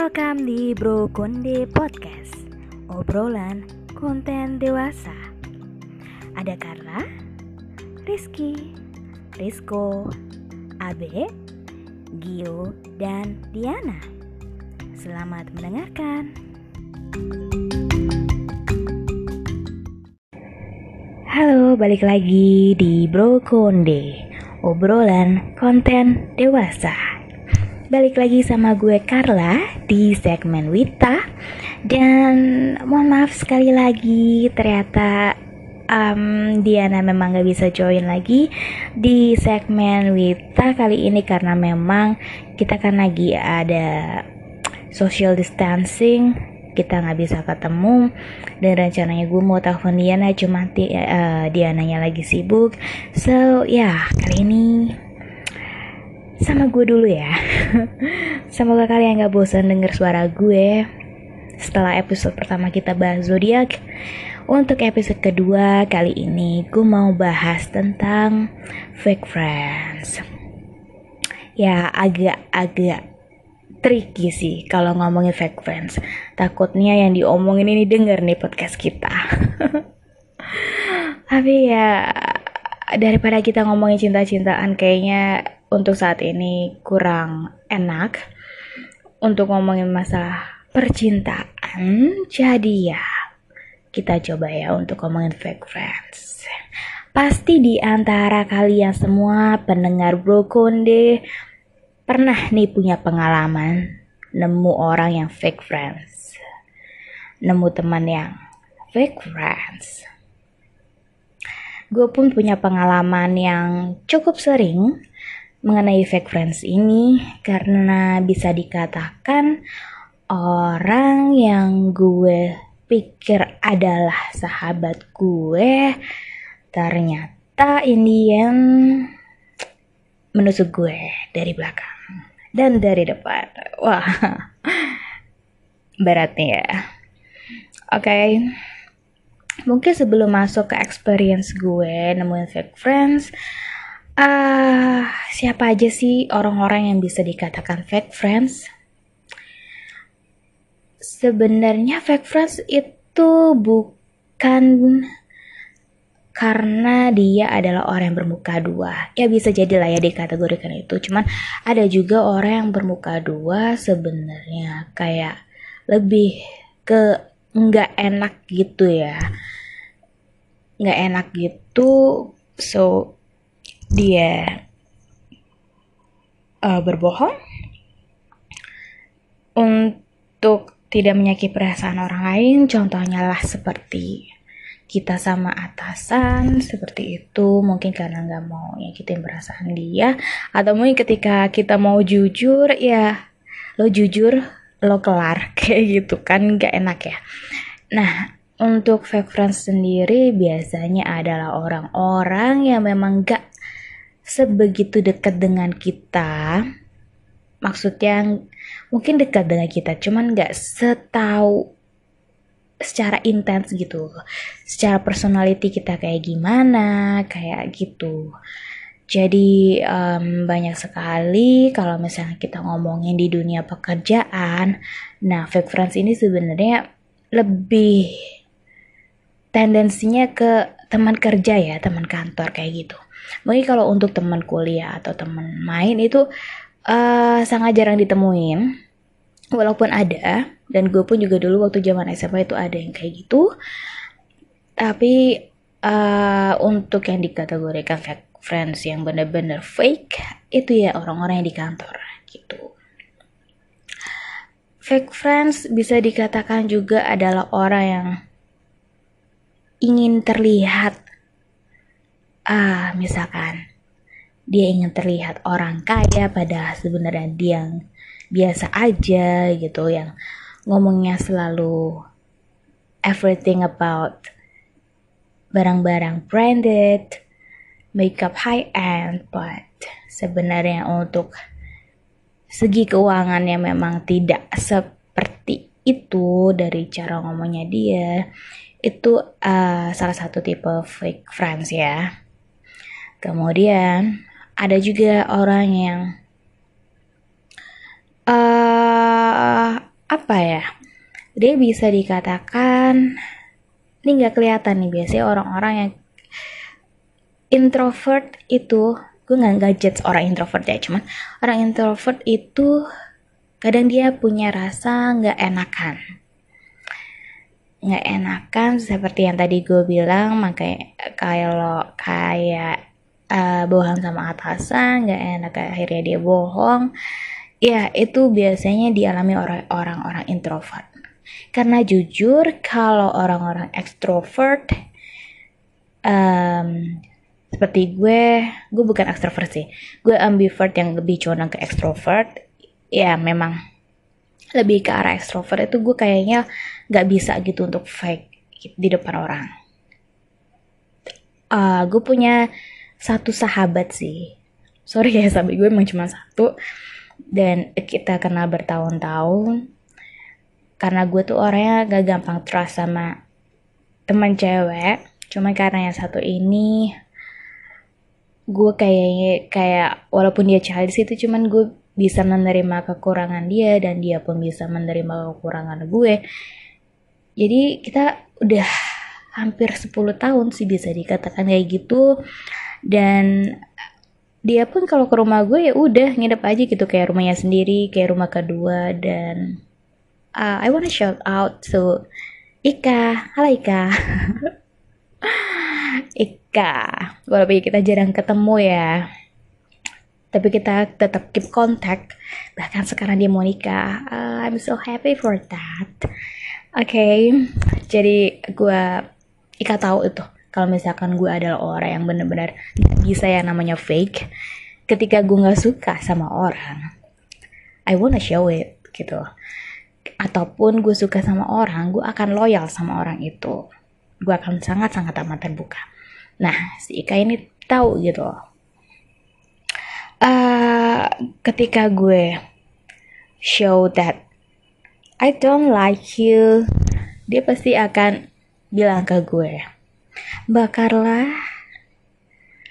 Welcome di Bro Konde Podcast Obrolan konten dewasa. Ada Carla, Rizky, Rizko, Abe, Gio, dan Diana. Selamat mendengarkan. Halo, balik lagi di Bro Konde Obrolan konten dewasa Balik lagi sama gue Carla di segmen Wita. Dan mohon maaf sekali lagi ternyata um, Diana memang gak bisa join lagi di segmen Wita kali ini Karena memang kita kan lagi ada social distancing kita nggak bisa ketemu dan rencananya gue mau telepon Diana cuma uh, Diananya lagi sibuk. So ya yeah, kali ini sama gue dulu ya. Semoga kalian gak bosan denger suara gue setelah episode pertama kita bahas zodiak. Untuk episode kedua kali ini gue mau bahas tentang fake friends. Ya agak-agak tricky sih kalau ngomongin fake friends. Takutnya yang diomongin ini denger nih podcast kita. Tapi ya daripada kita ngomongin cinta-cintaan kayaknya untuk saat ini kurang enak untuk ngomongin masalah percintaan. Jadi ya, kita coba ya untuk ngomongin fake friends. Pasti di antara kalian semua pendengar Bro Konde pernah nih punya pengalaman nemu orang yang fake friends. Nemu teman yang fake friends. Gue pun punya pengalaman yang cukup sering mengenai fake friends ini karena bisa dikatakan orang yang gue pikir adalah sahabat gue ternyata Indian menusuk gue dari belakang dan dari depan. Wah, beratnya ya. Oke, okay. mungkin sebelum masuk ke experience gue nemuin fake friends, Uh, siapa aja sih orang-orang yang bisa dikatakan fake friends? Sebenarnya fake friends itu bukan karena dia adalah orang yang bermuka dua. Ya bisa jadi lah ya dikategorikan itu. Cuman ada juga orang yang bermuka dua sebenarnya kayak lebih ke nggak enak gitu ya. Nggak enak gitu. So dia uh, berbohong untuk tidak menyakiti perasaan orang lain. Contohnya lah seperti kita sama atasan seperti itu. Mungkin karena nggak mau nyakitin perasaan dia. Atau mungkin ketika kita mau jujur ya lo jujur lo kelar. Kayak gitu kan nggak enak ya. Nah untuk fake friends sendiri biasanya adalah orang-orang yang memang gak sebegitu dekat dengan kita maksudnya mungkin dekat dengan kita cuman nggak setahu secara intens gitu. Secara personality kita kayak gimana kayak gitu. Jadi um, banyak sekali kalau misalnya kita ngomongin di dunia pekerjaan nah fake friends ini sebenarnya lebih tendensinya ke teman kerja ya teman kantor kayak gitu Mungkin kalau untuk teman kuliah atau teman main itu uh, sangat jarang ditemuin. Walaupun ada, dan gue pun juga dulu waktu zaman SMA itu ada yang kayak gitu. Tapi uh, untuk yang dikategorikan fake friends yang bener-bener fake, itu ya orang-orang yang di kantor gitu. Fake friends bisa dikatakan juga adalah orang yang ingin terlihat ah misalkan. Dia ingin terlihat orang kaya pada sebenarnya dia yang biasa aja gitu yang ngomongnya selalu everything about barang-barang branded, makeup high end, but sebenarnya untuk segi keuangannya memang tidak seperti itu dari cara ngomongnya dia. Itu uh, salah satu tipe fake friends ya Kemudian ada juga orang yang uh, apa ya dia bisa dikatakan ini nggak kelihatan nih biasanya orang-orang yang introvert itu gue nggak gadget orang introvert ya cuman orang introvert itu kadang dia punya rasa nggak enakan. Nggak enakan seperti yang tadi gue bilang makanya kalau kayak uh, bohong sama atasan nggak enak akhirnya dia bohong. Ya itu biasanya dialami orang-orang introvert. Karena jujur kalau orang-orang extrovert um, seperti gue gue bukan extrovert sih. Gue ambivert yang lebih condong ke extrovert. Ya memang lebih ke arah extrovert itu gue kayaknya nggak bisa gitu untuk fake di depan orang. Uh, gue punya satu sahabat sih. Sorry ya sahabat gue emang cuma satu. Dan kita kenal bertahun-tahun. Karena gue tuh orangnya gak gampang trust sama teman cewek. Cuma karena yang satu ini gue kayaknya kayak walaupun dia childish itu cuman gue bisa menerima kekurangan dia dan dia pun bisa menerima kekurangan gue. Jadi kita udah hampir 10 tahun sih bisa dikatakan kayak gitu. Dan dia pun kalau ke rumah gue ya udah nginep aja gitu kayak rumahnya sendiri kayak rumah kedua. Dan uh, I wanna shout out to Ika. Halo Ika. Ika walaupun kita jarang ketemu ya tapi kita tetap keep contact. Bahkan sekarang dia mau nikah. Uh, I'm so happy for that. Oke okay, jadi gue Ika tahu itu. Kalau misalkan gue adalah orang yang bener-bener gak bisa ya namanya fake ketika gue gak suka sama orang I wanna show it gitu. Ataupun gue suka sama orang gue akan loyal sama orang itu. Gue akan sangat-sangat amat terbuka. Nah si Ika ini tahu gitu. Uh, ketika gue show that I don't like you dia pasti akan bilang ke gue bakarlah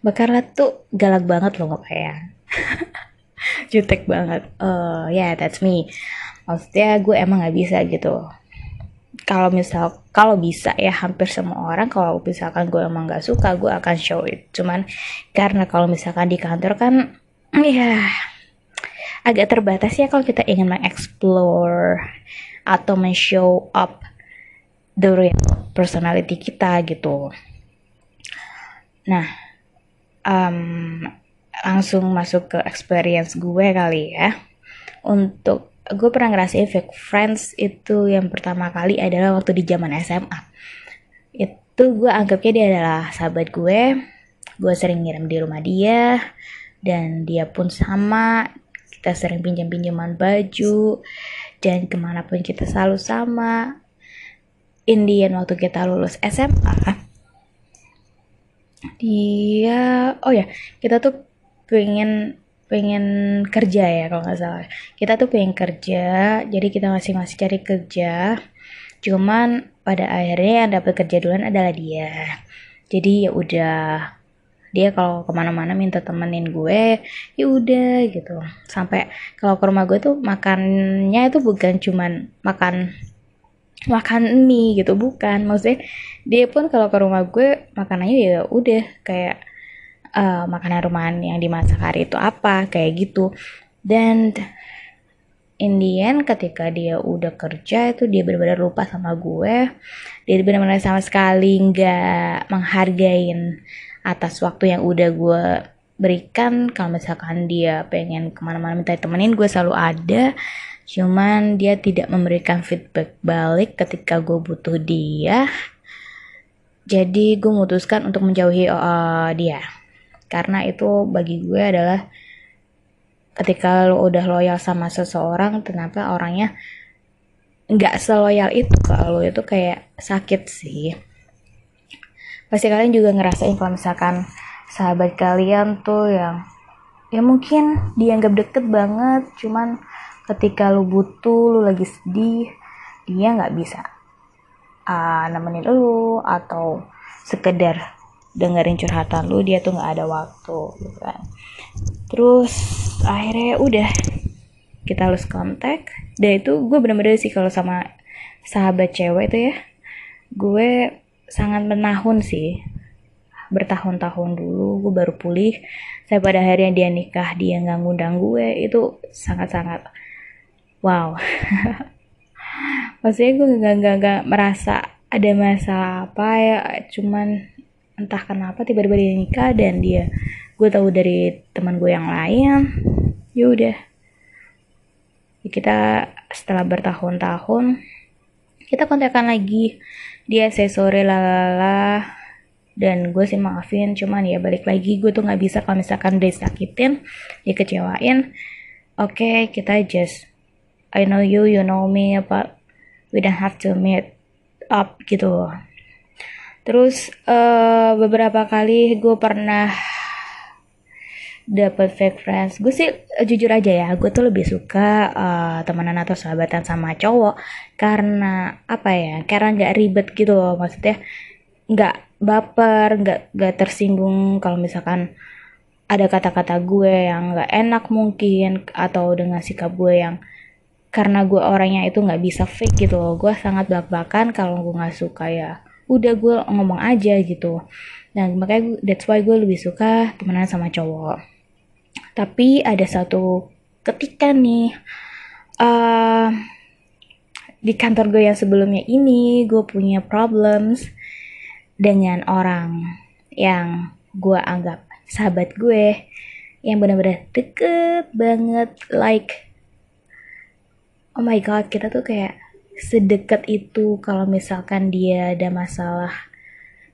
bakarlah tuh galak banget loh nggak kayak jutek banget. Uh, ya yeah, that's me. Maksudnya gue emang nggak bisa gitu. Kalau misal kalau bisa ya hampir semua orang kalau misalkan gue emang gak suka gue akan show it. Cuman karena kalau misalkan di kantor kan ya agak terbatas ya kalau kita ingin mengeksplor atau men-show up the real personality kita gitu. Nah um, langsung masuk ke experience gue kali ya. Untuk gue pernah ngerasain fake friends itu yang pertama kali adalah waktu di zaman SMA itu gue anggapnya dia adalah sahabat gue. Gue sering ngirim di rumah dia dan dia pun sama. Kita sering pinjam pinjaman baju dan ke mana pun kita selalu sama Indian waktu kita lulus SMA dia oh ya kita tuh pengen pengen kerja ya kalau nggak salah. Kita tuh pengen kerja jadi kita masing-masing cari kerja. Cuman pada akhirnya yang dapat kerja duluan adalah dia. Jadi ya udah dia kalau ke mana-mana minta temenin gue ya udah gitu. Sampai kalau ke rumah gue tuh makannya itu bukan cuman makan makan mie gitu bukan. Maksudnya dia pun kalau ke rumah gue makanannya ya udah kayak uh, makanan rumahan yang dimasak hari itu apa kayak gitu. Dan Indian ketika dia udah kerja itu dia benar-benar lupa sama gue. Dia benar-benar sama sekali nggak menghargain atas waktu yang udah gue berikan. Kalau misalkan dia pengen ke mana-mana minta temenin gue selalu ada cuman dia tidak memberikan feedback balik ketika gue butuh dia. Jadi gue memutuskan untuk menjauhi uh, dia. Karena itu bagi gue adalah ketika lo udah loyal sama seseorang kenapa orangnya nggak seloyal itu kalau itu kayak sakit sih. Pasti kalian juga ngerasain kalau misalkan sahabat kalian tuh yang ya mungkin dianggap deket banget cuman ketika lo butuh lo lagi sedih dia nggak bisa uh, nemenin lo atau sekedar dengerin curhatan lu dia tuh nggak ada waktu gitu kan. Terus akhirnya udah kita harus kontak dan itu gue bener-bener sih kalau sama sahabat cewek itu ya gue sangat menahun sih. Bertahun-tahun dulu gue baru pulih. Saya pada akhirnya dia nikah dia nggak ngundang gue itu sangat-sangat wow. Maksudnya gue nggak nggak nggak merasa ada masalah apa ya cuman entah kenapa tiba-tiba dia nikah dan dia gue tahu dari teman gue yang lain ya udah. Kita setelah bertahun-tahun kita kontakkan lagi. Dia saya sore lalala dan gue sih maafin cuman ya balik lagi gue tuh nggak bisa kalau misalkan dia sakitin dia kecewain. Oke okay, kita just I know you you know me but we don't have to meet up gitu terus uh, beberapa kali gue pernah dapat fake friends. Gue sih uh, jujur aja ya gue tuh lebih suka uh, temenan atau sahabatan sama cowok karena apa ya karena nggak ribet gitu loh. Maksudnya nggak baper nggak nggak tersinggung kalau misalkan ada kata-kata gue yang nggak enak mungkin atau dengan sikap gue yang karena gue orangnya itu nggak bisa fake gitu loh. Gue sangat belak-belakan kalau gue nggak suka ya udah gue ngomong aja gitu. Dan makanya that's why gue lebih suka temenan sama cowok. Tapi ada satu ketika nih uh, di kantor gue yang sebelumnya ini gue punya problems dengan orang yang gue anggap sahabat gue yang benar-benar deket banget like oh my god kita tuh kayak sedekat itu kalau misalkan dia ada masalah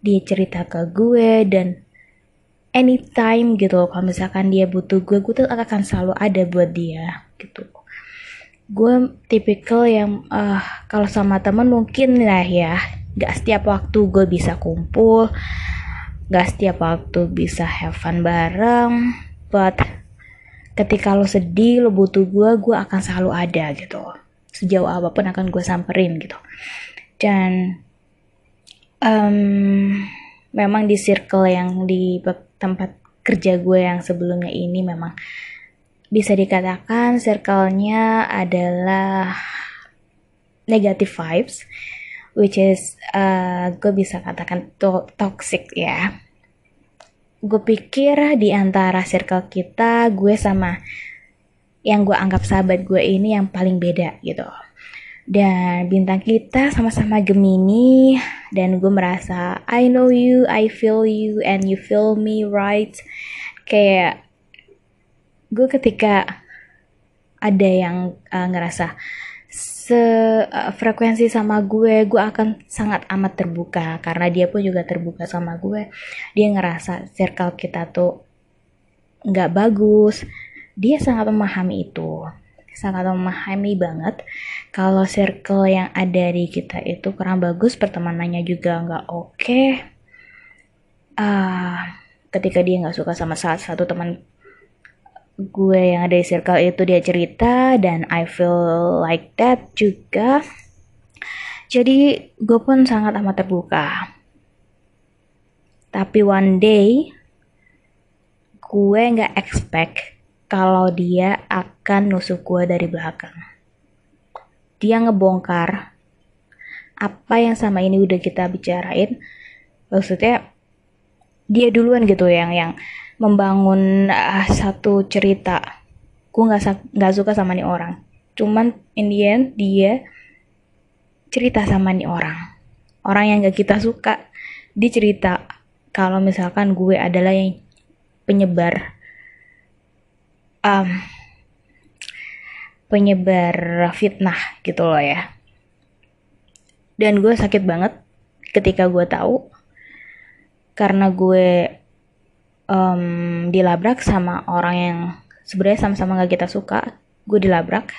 dia cerita ke gue dan anytime gitu kalau misalkan dia butuh gue gue tuh akan selalu ada buat dia gitu. Gue tipikal yang uh, kalau sama temen mungkin lah ya gak setiap waktu gue bisa kumpul gak setiap waktu bisa have fun bareng but ketika lo sedih lo butuh gue gue akan selalu ada gitu. Sejauh apa pun akan gue samperin gitu. Dan um, memang di circle yang di tempat kerja gue yang sebelumnya ini memang bisa dikatakan circle-nya adalah negative vibes which is uh, gue bisa katakan to toxic ya gue pikir di antara circle kita gue sama yang gue anggap sahabat gue ini yang paling beda gitu. Dan bintang kita sama-sama Gemini dan gue merasa I know you, I feel you, and you feel me right. Kayak gue ketika ada yang uh, ngerasa sefrekuensi sama gue gue akan sangat amat terbuka. Karena dia pun juga terbuka sama gue. Dia ngerasa circle kita tuh nggak bagus. Dia sangat memahami itu. Sangat memahami banget kalau circle yang ada di kita itu kurang bagus pertemanannya juga nggak oke. Okay. uh, ketika dia nggak suka sama salah satu teman gue yang ada di circle itu dia cerita dan I feel like that juga. Jadi gue pun sangat amat terbuka. Tapi one day gue nggak expect kalau dia akan nusuk gue dari belakang. Dia ngebongkar apa yang sama ini udah kita bicarain. Maksudnya dia duluan gitu yang yang membangun uh, satu cerita. Gue nggak nggak suka sama nih orang. Cuman in dia cerita sama nih orang. Orang yang gak kita suka. Dia cerita kalau misalkan gue adalah yang penyebar um, penyebar fitnah gitu loh ya. Dan gue sakit banget ketika gue tahu karena gue um, dilabrak sama orang yang sebenarnya sama-sama gak kita suka gue dilabrak.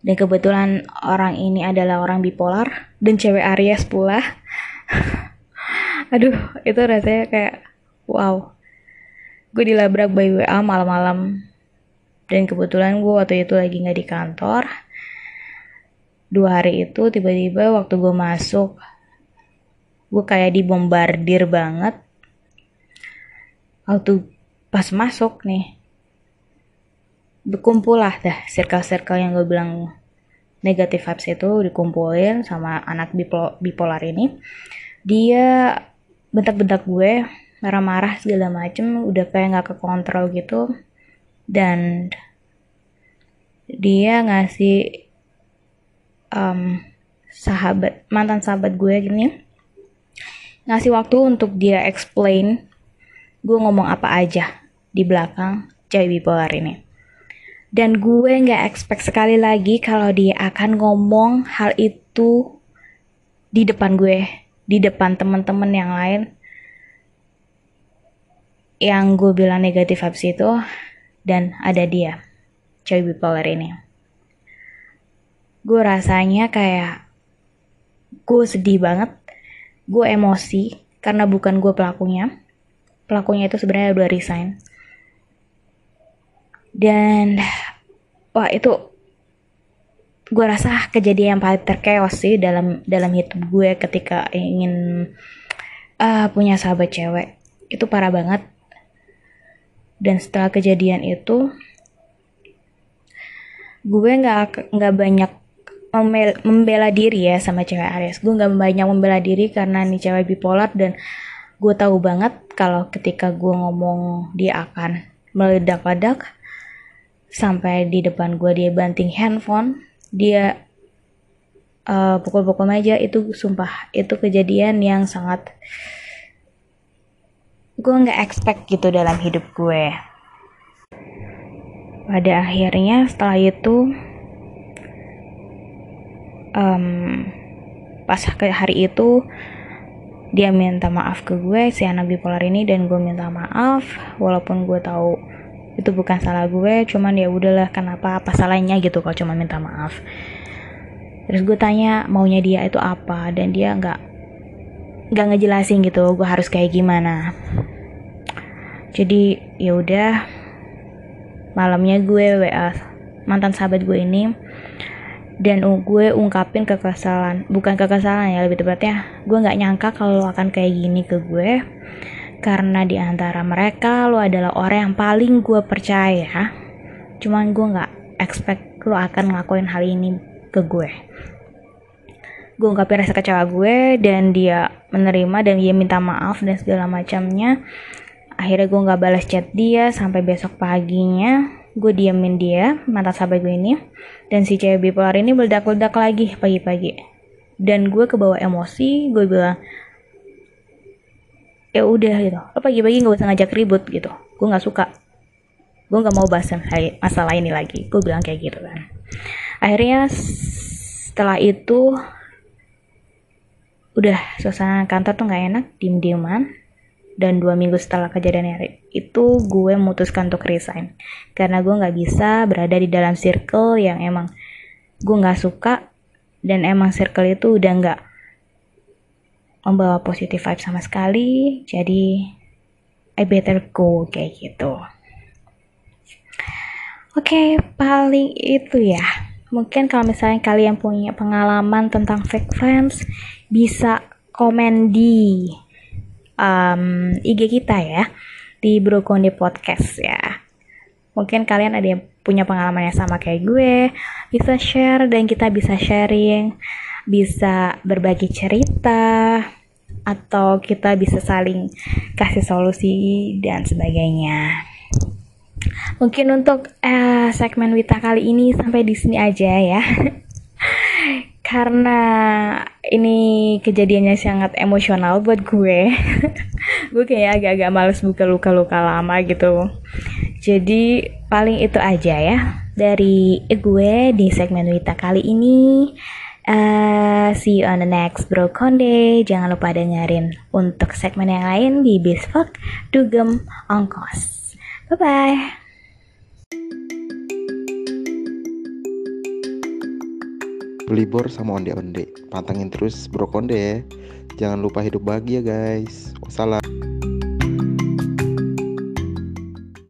Dan kebetulan orang ini adalah orang bipolar dan cewek Aries pula. Aduh itu rasanya kayak wow. Gue dilabrak by WA malam-malam. Dan kebetulan gue waktu itu lagi nggak di kantor. Dua hari itu tiba-tiba waktu gue masuk gue kayak dibombardir banget waktu pas masuk nih berkumpul lah dah circle-circle yang gue bilang negatif vibes itu dikumpulin sama anak bipolar ini. Dia bentak-bentak gue marah-marah segala macem udah kayak nggak kekontrol gitu. Dan dia ngasih um, sahabat mantan sahabat gue gini ngasih waktu untuk dia explain gue ngomong apa aja di belakang cewek bipolar ini dan gue nggak expect sekali lagi kalau dia akan ngomong hal itu di depan gue di depan teman-teman yang lain. Yang gue bilang negatif vibes itu dan ada dia cewek bipolar ini. Gue rasanya kayak gue sedih banget gue emosi karena bukan gue pelakunya pelakunya itu sebenarnya udah resign. Dan wah itu gue rasa kejadian yang paling terkeos sih dalam dalam hidup gue ketika ingin uh, punya sahabat cewek. Itu parah banget. Dan setelah kejadian itu gue nggak nggak banyak membela diri ya sama cewek Aries. Gue nggak banyak membela diri karena nih cewek bipolar dan gue tahu banget kalau ketika gue ngomong dia akan meledak-ledak sampai di depan gue dia banting handphone dia uh, pukul-pukul meja. Itu sumpah itu kejadian yang sangat gue nggak expect gitu dalam hidup gue. Pada akhirnya setelah itu um, pas hari itu dia minta maaf ke gue si anak bipolar ini dan gue minta maaf walaupun gue tahu itu bukan salah gue cuman ya udahlah kenapa apa salahnya gitu kalau cuma minta maaf. Terus gue tanya maunya dia itu apa? Dan dia nggak nggak ngejelasin gitu gue harus kayak gimana? Jadi ya udah malamnya gue wa mantan sahabat gue ini dan gue ungkapin kekesalan. Bukan kekesalan ya lebih tepatnya gue nggak nyangka kalau akan kayak gini ke gue. Karena di antara mereka lo adalah orang yang paling gue percaya. Cuman gue nggak expect lo akan ngelakuin hal ini ke gue. Gue ungkapin rasa kecewa gue dan dia menerima dan dia minta maaf dan segala macamnya. Akhirnya gue nggak balas chat dia sampai besok paginya gue diamin dia mantan sahabat gue ini dan si cewek bipolar ini meledak-ledak lagi pagi-pagi. Dan gue kebawa emosi gue bilang ya udah gitu. Lo pagi-pagi nggak usah ngajak ribut gitu. Gue nggak suka. Gue nggak mau bahas masalah ini lagi. Gue bilang kayak gitu kan. Akhirnya setelah itu udah suasana kantor tuh nggak enak diem dieman dan dua minggu setelah kejadian itu gue memutuskan untuk resign. Karena gue nggak bisa berada di dalam circle yang emang gue nggak suka dan emang circle itu udah nggak membawa positive vibe sama sekali. Jadi I better go kayak gitu. Oke okay, paling itu ya. Mungkin kalau misalnya kalian punya pengalaman tentang fake friends bisa komen di um, IG kita ya di Brokonde Podcast ya mungkin kalian ada yang punya pengalaman yang sama kayak gue bisa share dan kita bisa sharing bisa berbagi cerita atau kita bisa saling kasih solusi dan sebagainya. Mungkin untuk uh, segmen Wita kali ini sampai di sini aja ya. Karena ini kejadiannya sangat emosional buat gue. gue kayak agak-agak males buka luka-luka lama gitu. Jadi paling itu aja ya dari gue di segmen Wita kali ini. Uh, see you on the next Bro Konde. Jangan lupa dengerin untuk segmen yang lain di Besok Dugem Ongkos. Bye-bye. Belibor sama onde-onde. Pantengin terus Bro Konde Jangan lupa hidup bahagia guys. Wassalam.